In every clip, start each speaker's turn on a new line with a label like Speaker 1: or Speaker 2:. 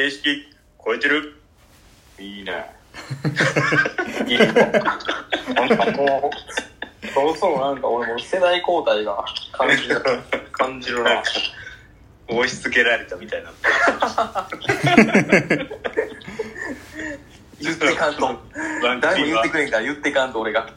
Speaker 1: 形式超えてる
Speaker 2: いいね。いいね。なんかもう、そろそろなんか俺も世代交代が感じる、感じるな。
Speaker 1: 押し付けられたみたいにな
Speaker 2: 言ってかんと。
Speaker 1: 番
Speaker 2: 誰も言ってくれんから言ってかんと俺が。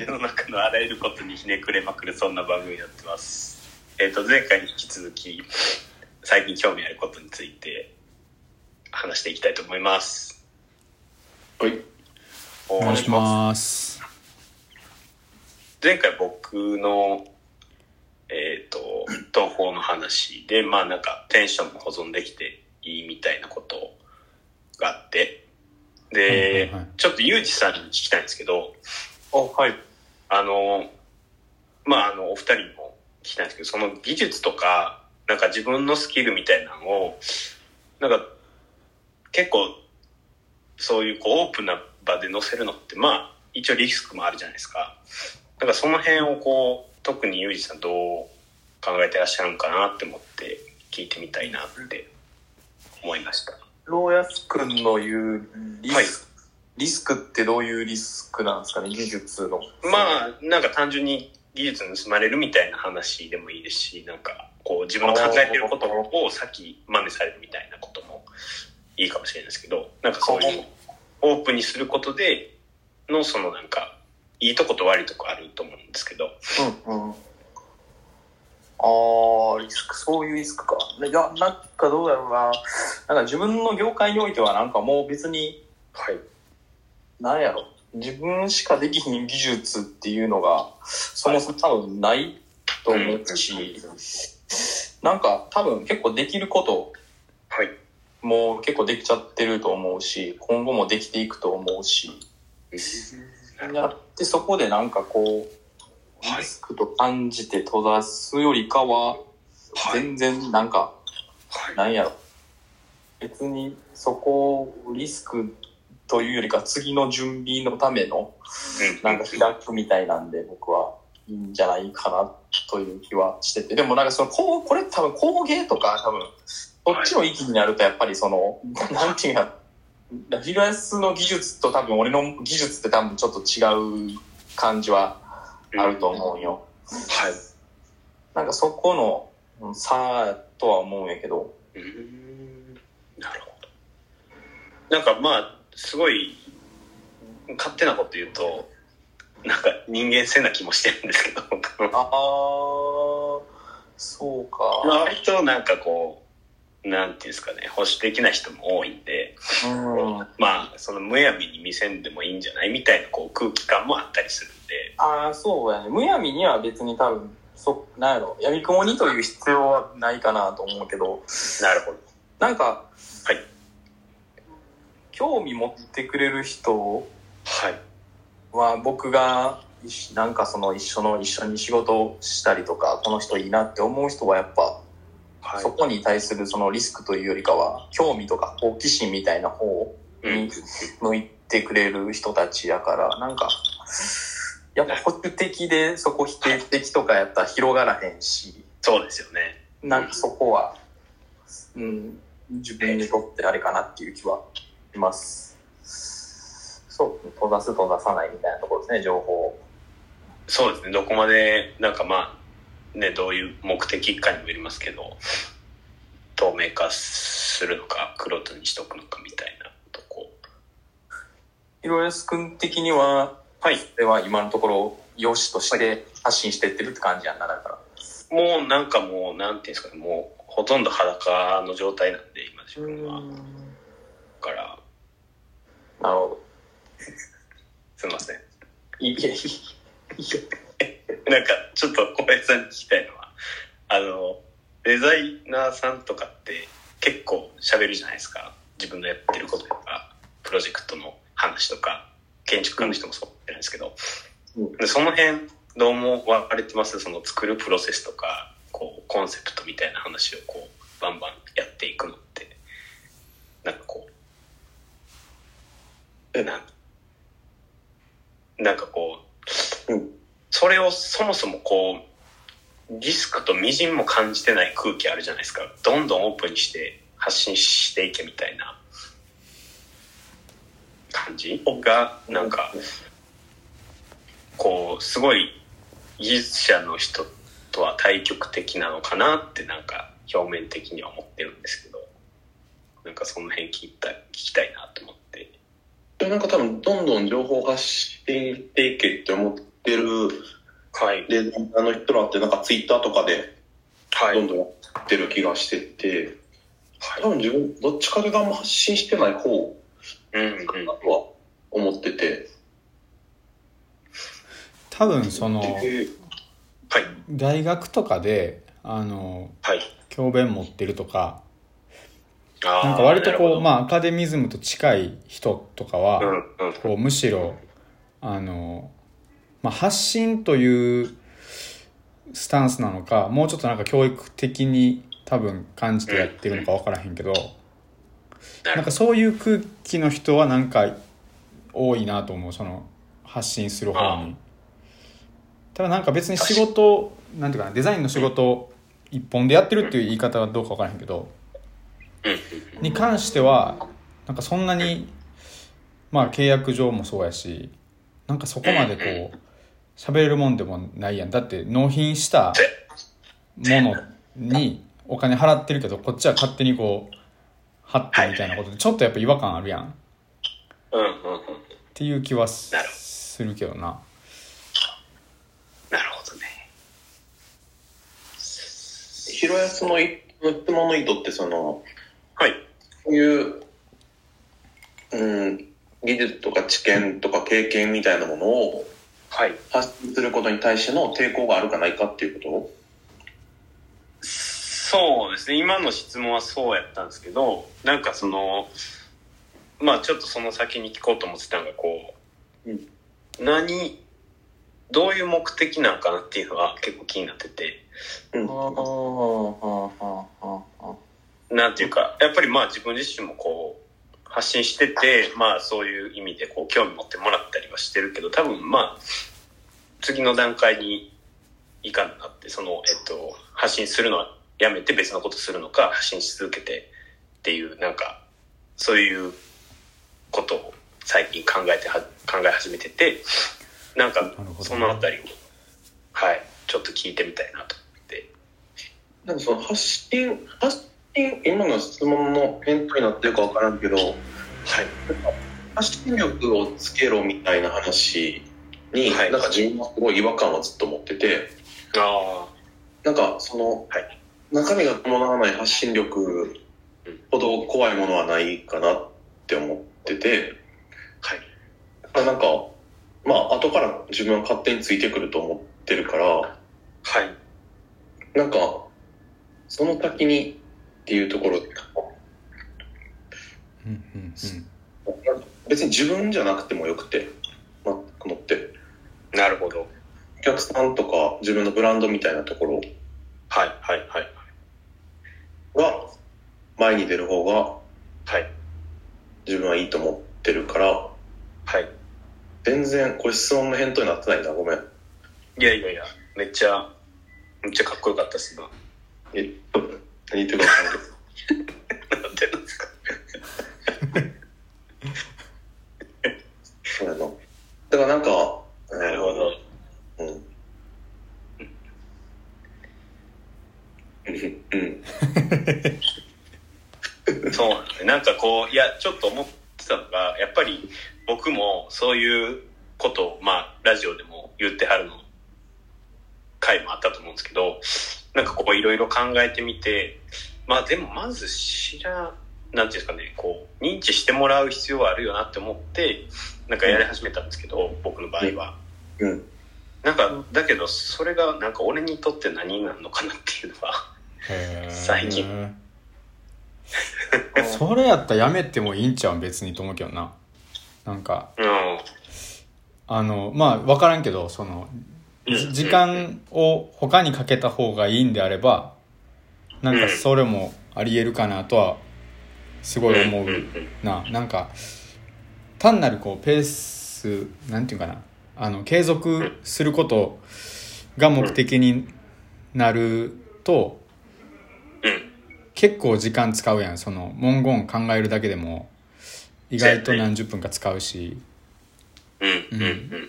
Speaker 1: 世の中のあらゆることにひねくれまくるそんな番組になってますえっ、と前回に引き続き最近興味あることについて話していきたいと思います
Speaker 2: はい。
Speaker 1: お
Speaker 3: お願いします。
Speaker 1: 前回僕のえっ、と投稿の話でまあなんかテンションも保存できていいみたいなことがあってで、
Speaker 3: はいはいはい
Speaker 1: ちょっとユージさんに聞きたいんですけど
Speaker 2: あ、はい。
Speaker 1: あのまああのお二人にも聞きたいんですけどその技術とかなんか自分のスキルみたいなのをなんか結構そういうこうオープンな場で載せるのってまあ一応リスクもあるじゃないですか。なんかその辺をこう特にユージさんどう考えてらっしゃるのかなって思って聞いてみたいなって思いました。
Speaker 2: ローヤス君の言うリス,、
Speaker 1: はい
Speaker 2: リスクってどういうリスクなんですかね？技術の。
Speaker 1: まあなんか単純に技術盗まれるみたいな話でもいいですしなんかこう自分の考えてることを先真似されるみたいいいかもしれないですけどなんかそういうオープンにすることでのそのなんかいいとこと悪いとこあると思うんですけど
Speaker 2: うんうん。ああ、リスク、そういうリスクか。いや、なんかどうだろうな。なんか自分の業界においてはなんかもう別に、
Speaker 1: はい
Speaker 2: なんやろ。自分しかできひん技術っていうのが、そもそも多分ないと思うし、なんか多分結構できること
Speaker 1: はい
Speaker 2: も結構できちゃってると思うし、今後もできていくと思うし、やってそこでなんかこう、
Speaker 1: はい。
Speaker 2: リスクと感じて閉ざすよりかは、
Speaker 1: はい。
Speaker 2: 全然なんか、
Speaker 1: はい。
Speaker 2: なんやろ。別にそこをリスクというよりか次の準備のためのなんか開くみたいなんで僕は。いいんじゃないかなという気はしてて。でもなんかその、こうこれ多分工芸とか多分、こっちの域になるとやっぱりその、なんていうか、ヒロヤスの技術と多分俺の技術って多分ちょっと違う感じはあると思うよ。
Speaker 1: はい。
Speaker 2: なんかそこのうん差とは思うんやけど、
Speaker 1: うーん。なるほど。なんかまあすごい勝手なこと言うとなんか人間性な気もしてるんですけど。僕
Speaker 2: ああ、そうか。
Speaker 1: まあ割となんかこうなんていうんですかね保守的な人も多いんで
Speaker 2: うん。
Speaker 1: まあそのむやみに見せんでもいいんじゃないみたいなこう空気感もあったりするんで。
Speaker 2: ああ、そうやね。むやみには別に多分、そ、なんやろ、闇雲にという必要はないかなと思うけど、
Speaker 1: なるほど。
Speaker 2: なんか、
Speaker 1: はい。
Speaker 2: 興味持ってくれる人
Speaker 1: は
Speaker 2: 僕が、なんかその一緒の、一緒に仕事をしたりとか、この人いいなって思う人はやっぱ、
Speaker 1: はい
Speaker 2: そこに対するそのリスクというよりかは、興味とか好奇心みたいな方
Speaker 1: うん
Speaker 2: に向いてくれる人たちやから、なんか、やっぱ保守的でそこ否定的とかやったら広がらへんし、
Speaker 1: そうですよね
Speaker 2: なんかそこは、うん、自分にとってあれかなっていう気はします。そう、閉ざす閉ざさないみたいなところですね、情報を。
Speaker 1: そうですねどこまでなんかまあねどういう目的かにもよりますけど透明化するのか黒とにしとくのかみたいなとこ。
Speaker 2: ひろやすくん的には、
Speaker 1: はい。
Speaker 2: では今のところ、良しとして発信してってるって感じやんな、だから。
Speaker 1: もうなんかもうなんていうんですかねもうほとんど裸の状態なんで今自分は。だから。
Speaker 2: なるほど。
Speaker 1: すいません。
Speaker 2: いいえ、いいいいよ。
Speaker 1: なんかちょっと小林さんに聞きたいのはあのデザイナーさんとかって結構喋るじゃないですか。自分のやってることとかプロジェクトの話とか建築家の人もそうじゃないですけど、
Speaker 2: うん。
Speaker 1: でその辺どうも分かれてます？その作るプロセスとかこうコンセプトみたいな話をこうバンバンやっていくのってなんかこうなんなんかこう、
Speaker 2: うん
Speaker 1: それをそもそもこうリスクとみじんも感じてない空気あるじゃないですか。どんどんオープンにして発信していけみたいな。感じ？がなんかこうすごい技術者の人とは対極的なのかなってなんか表面的には思ってるんですけど。なんかその辺聞きた聞きたいなと思って。
Speaker 4: でなんか多分どんどん情報発していけって思っててる。
Speaker 1: はい。
Speaker 4: デザイナーの人らってなんかツイッターとかで
Speaker 1: はい。
Speaker 4: どんどんやってる気がしてて、
Speaker 1: はい。
Speaker 4: 多分自分どっちかでがあんま発信してない方かなとは思ってて、
Speaker 3: 多分その
Speaker 4: で
Speaker 1: はい。
Speaker 3: 大学とかであの
Speaker 1: はい。
Speaker 3: 教鞭持ってるとかなんか割とこうまあアカデミズムと近い人とかは、
Speaker 1: うんうん。
Speaker 3: こうむしろあの、まあ、発信というスタンスなのかもうちょっとなんか教育的に多分感じてやってるのか分からへんけど、
Speaker 1: な
Speaker 3: んかそういう空気の人はなんか多いなと思うその発信する方に。ただなんか別に仕事なんていうかなデザインの仕事一本でやってるっていう言い方はどうか分からへんけどに関してはなんかそんなにまあ契約上もそうやしなんかそこまでこう喋れるもんでもないやん。だって納品したものにお金払ってるけどこっちは勝手にこう貼ってみたいなことでちょっとやっぱ違和感あるやん。っ
Speaker 1: うんうんうん。
Speaker 3: ていう気はす
Speaker 1: なる
Speaker 3: けどな。
Speaker 1: なるほどね。
Speaker 4: 広安のい質問の意図ってその
Speaker 1: はい。
Speaker 4: こういう、うん、技術とか知見とか経験みたいなものを
Speaker 1: はい
Speaker 4: 発信することに対しての抵抗があるかないかっていうこ
Speaker 1: そうですね。今の質問はそうやったんですけどなんかそのまあちょっとその先に聞こうと思ってたのがこう、
Speaker 4: うん。
Speaker 1: 何どういう目的なんかなっていうのは結構気になってて。
Speaker 4: と、うん。
Speaker 1: なんていうかやっぱりまあ自分自身もこう発信しててまあそういう意味でこう興味持ってもらったりはしてるけど多分まあ次の段階にいかんなってその、えっと、発信するのはやめて別のことするのか発信し続けてっていうなんかそういうことを最近考えては考え始めててなんかそのあたりをはいちょっと聞いてみたいなと思って。
Speaker 4: なんかその発信発信今の質問の返答になってるかわからんけど
Speaker 1: はい。
Speaker 4: 発信力をつけろみたいな話に、
Speaker 1: はい。
Speaker 4: なんか自分はすごい違和感をずっと持ってて
Speaker 1: あ
Speaker 4: なんかその、
Speaker 1: はい。
Speaker 4: 中身が伴わない発信力ほど怖いものはないかなって思ってて
Speaker 1: あはい。
Speaker 4: あなんかまあ後から自分は勝手についてくると思ってるから
Speaker 1: はい。
Speaker 4: なんかその先にっていうところで
Speaker 3: うんうん
Speaker 4: 別に自分じゃなくてもよくて、まあ、思って。
Speaker 1: なるほど。
Speaker 4: お客さんとか自分のブランドみたいなところ。
Speaker 1: はいはいはい。
Speaker 4: が前に出る方が
Speaker 1: はい。
Speaker 4: 自分はいいと思ってるから。
Speaker 1: はい。
Speaker 4: 全然これ質問の返答になってないなごめん。
Speaker 1: いやいやいやめっちゃめっちゃかっこよかったっす今。
Speaker 4: え何言ってるか分からんけど
Speaker 1: なんてなんですか
Speaker 4: そうやなだからなんか
Speaker 1: なるほど
Speaker 4: うんうん
Speaker 1: そうなんだねなんかこういやちょっと思ってたのがやっぱり僕もそういうことをまあラジオでも言ってはるの回もあったと思うんですけどなんかこういろいろ考えてみてまあでもまず知らなんていうんですかねこう認知してもらう必要はあるよなって思ってなんかやり始めたんですけど、僕の場合は。
Speaker 4: うん。
Speaker 1: なんかだけどそれがなんか俺にとって何になるのかなっていうのは最近
Speaker 3: それやったらやめてもいいんちゃう別にと思うけどな。なんか
Speaker 1: うん。
Speaker 3: あのまあ分からんけどそのじ時間を他にかけた方がいいんであればなんかそれもありえるかなとはすごい思うな。なんか単なるこうペースなんていうかな。あの継続することが目的になると
Speaker 1: うん
Speaker 3: 結構時間使うやん。その文言考えるだけでも意外と何十分か使うし。
Speaker 1: うんうんうん。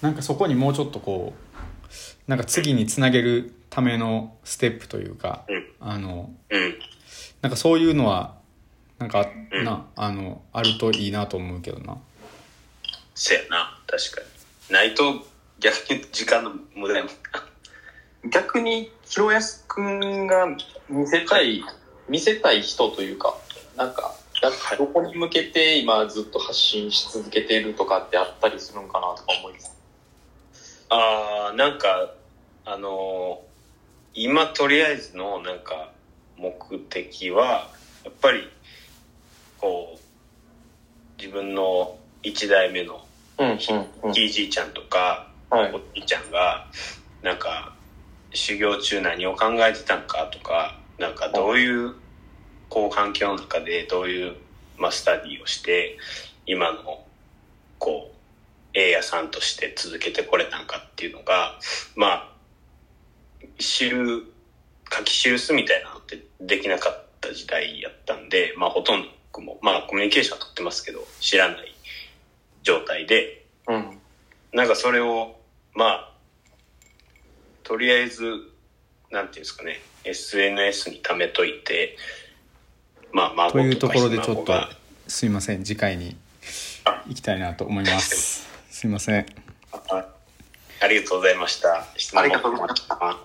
Speaker 3: なんかそこにもうちょっとこうなんか次につなげるためのステップというか
Speaker 1: うん。
Speaker 3: あの
Speaker 1: うん。
Speaker 3: なんかそういうのはなんか
Speaker 1: うん。
Speaker 3: なあのあるといいなと思うけどな。
Speaker 1: せやな確かに。ないと逆に時間の無駄やもん
Speaker 2: 逆に、広安くんが見せたい、見せたい人というか、なんか、どこに向けて今ずっと発信し続けているとかってあったりするんかなとか思います。
Speaker 1: ああなんかあのー今とりあえずのなんか目的はやっぱりこう自分の一代目の。ひいじいちゃんとか
Speaker 2: はい
Speaker 1: お。じいちゃんがなんか修行中何を考えてたんかとかなんかどういうこう環境の中でどういう、まあ、スタディをして今のこう栄屋さんとして続けてこれたんかっていうのがまあ知る書き記すみたいなのってできなかった時代やったんでまあほとんど僕もまあコミュニケーションは取ってますけど知らない状態で
Speaker 2: うん。
Speaker 1: なんかそれを、まあ、とりあえず、なんていうんですかね、SNS に貯めといて、まあ、孫
Speaker 3: という
Speaker 1: と
Speaker 3: ころでちょっとすいません次回に行きたいなと思います。すいません。
Speaker 1: あありがとうございました。質問
Speaker 2: ありがとうございました。
Speaker 1: あ
Speaker 3: あ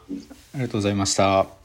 Speaker 3: りがとうございました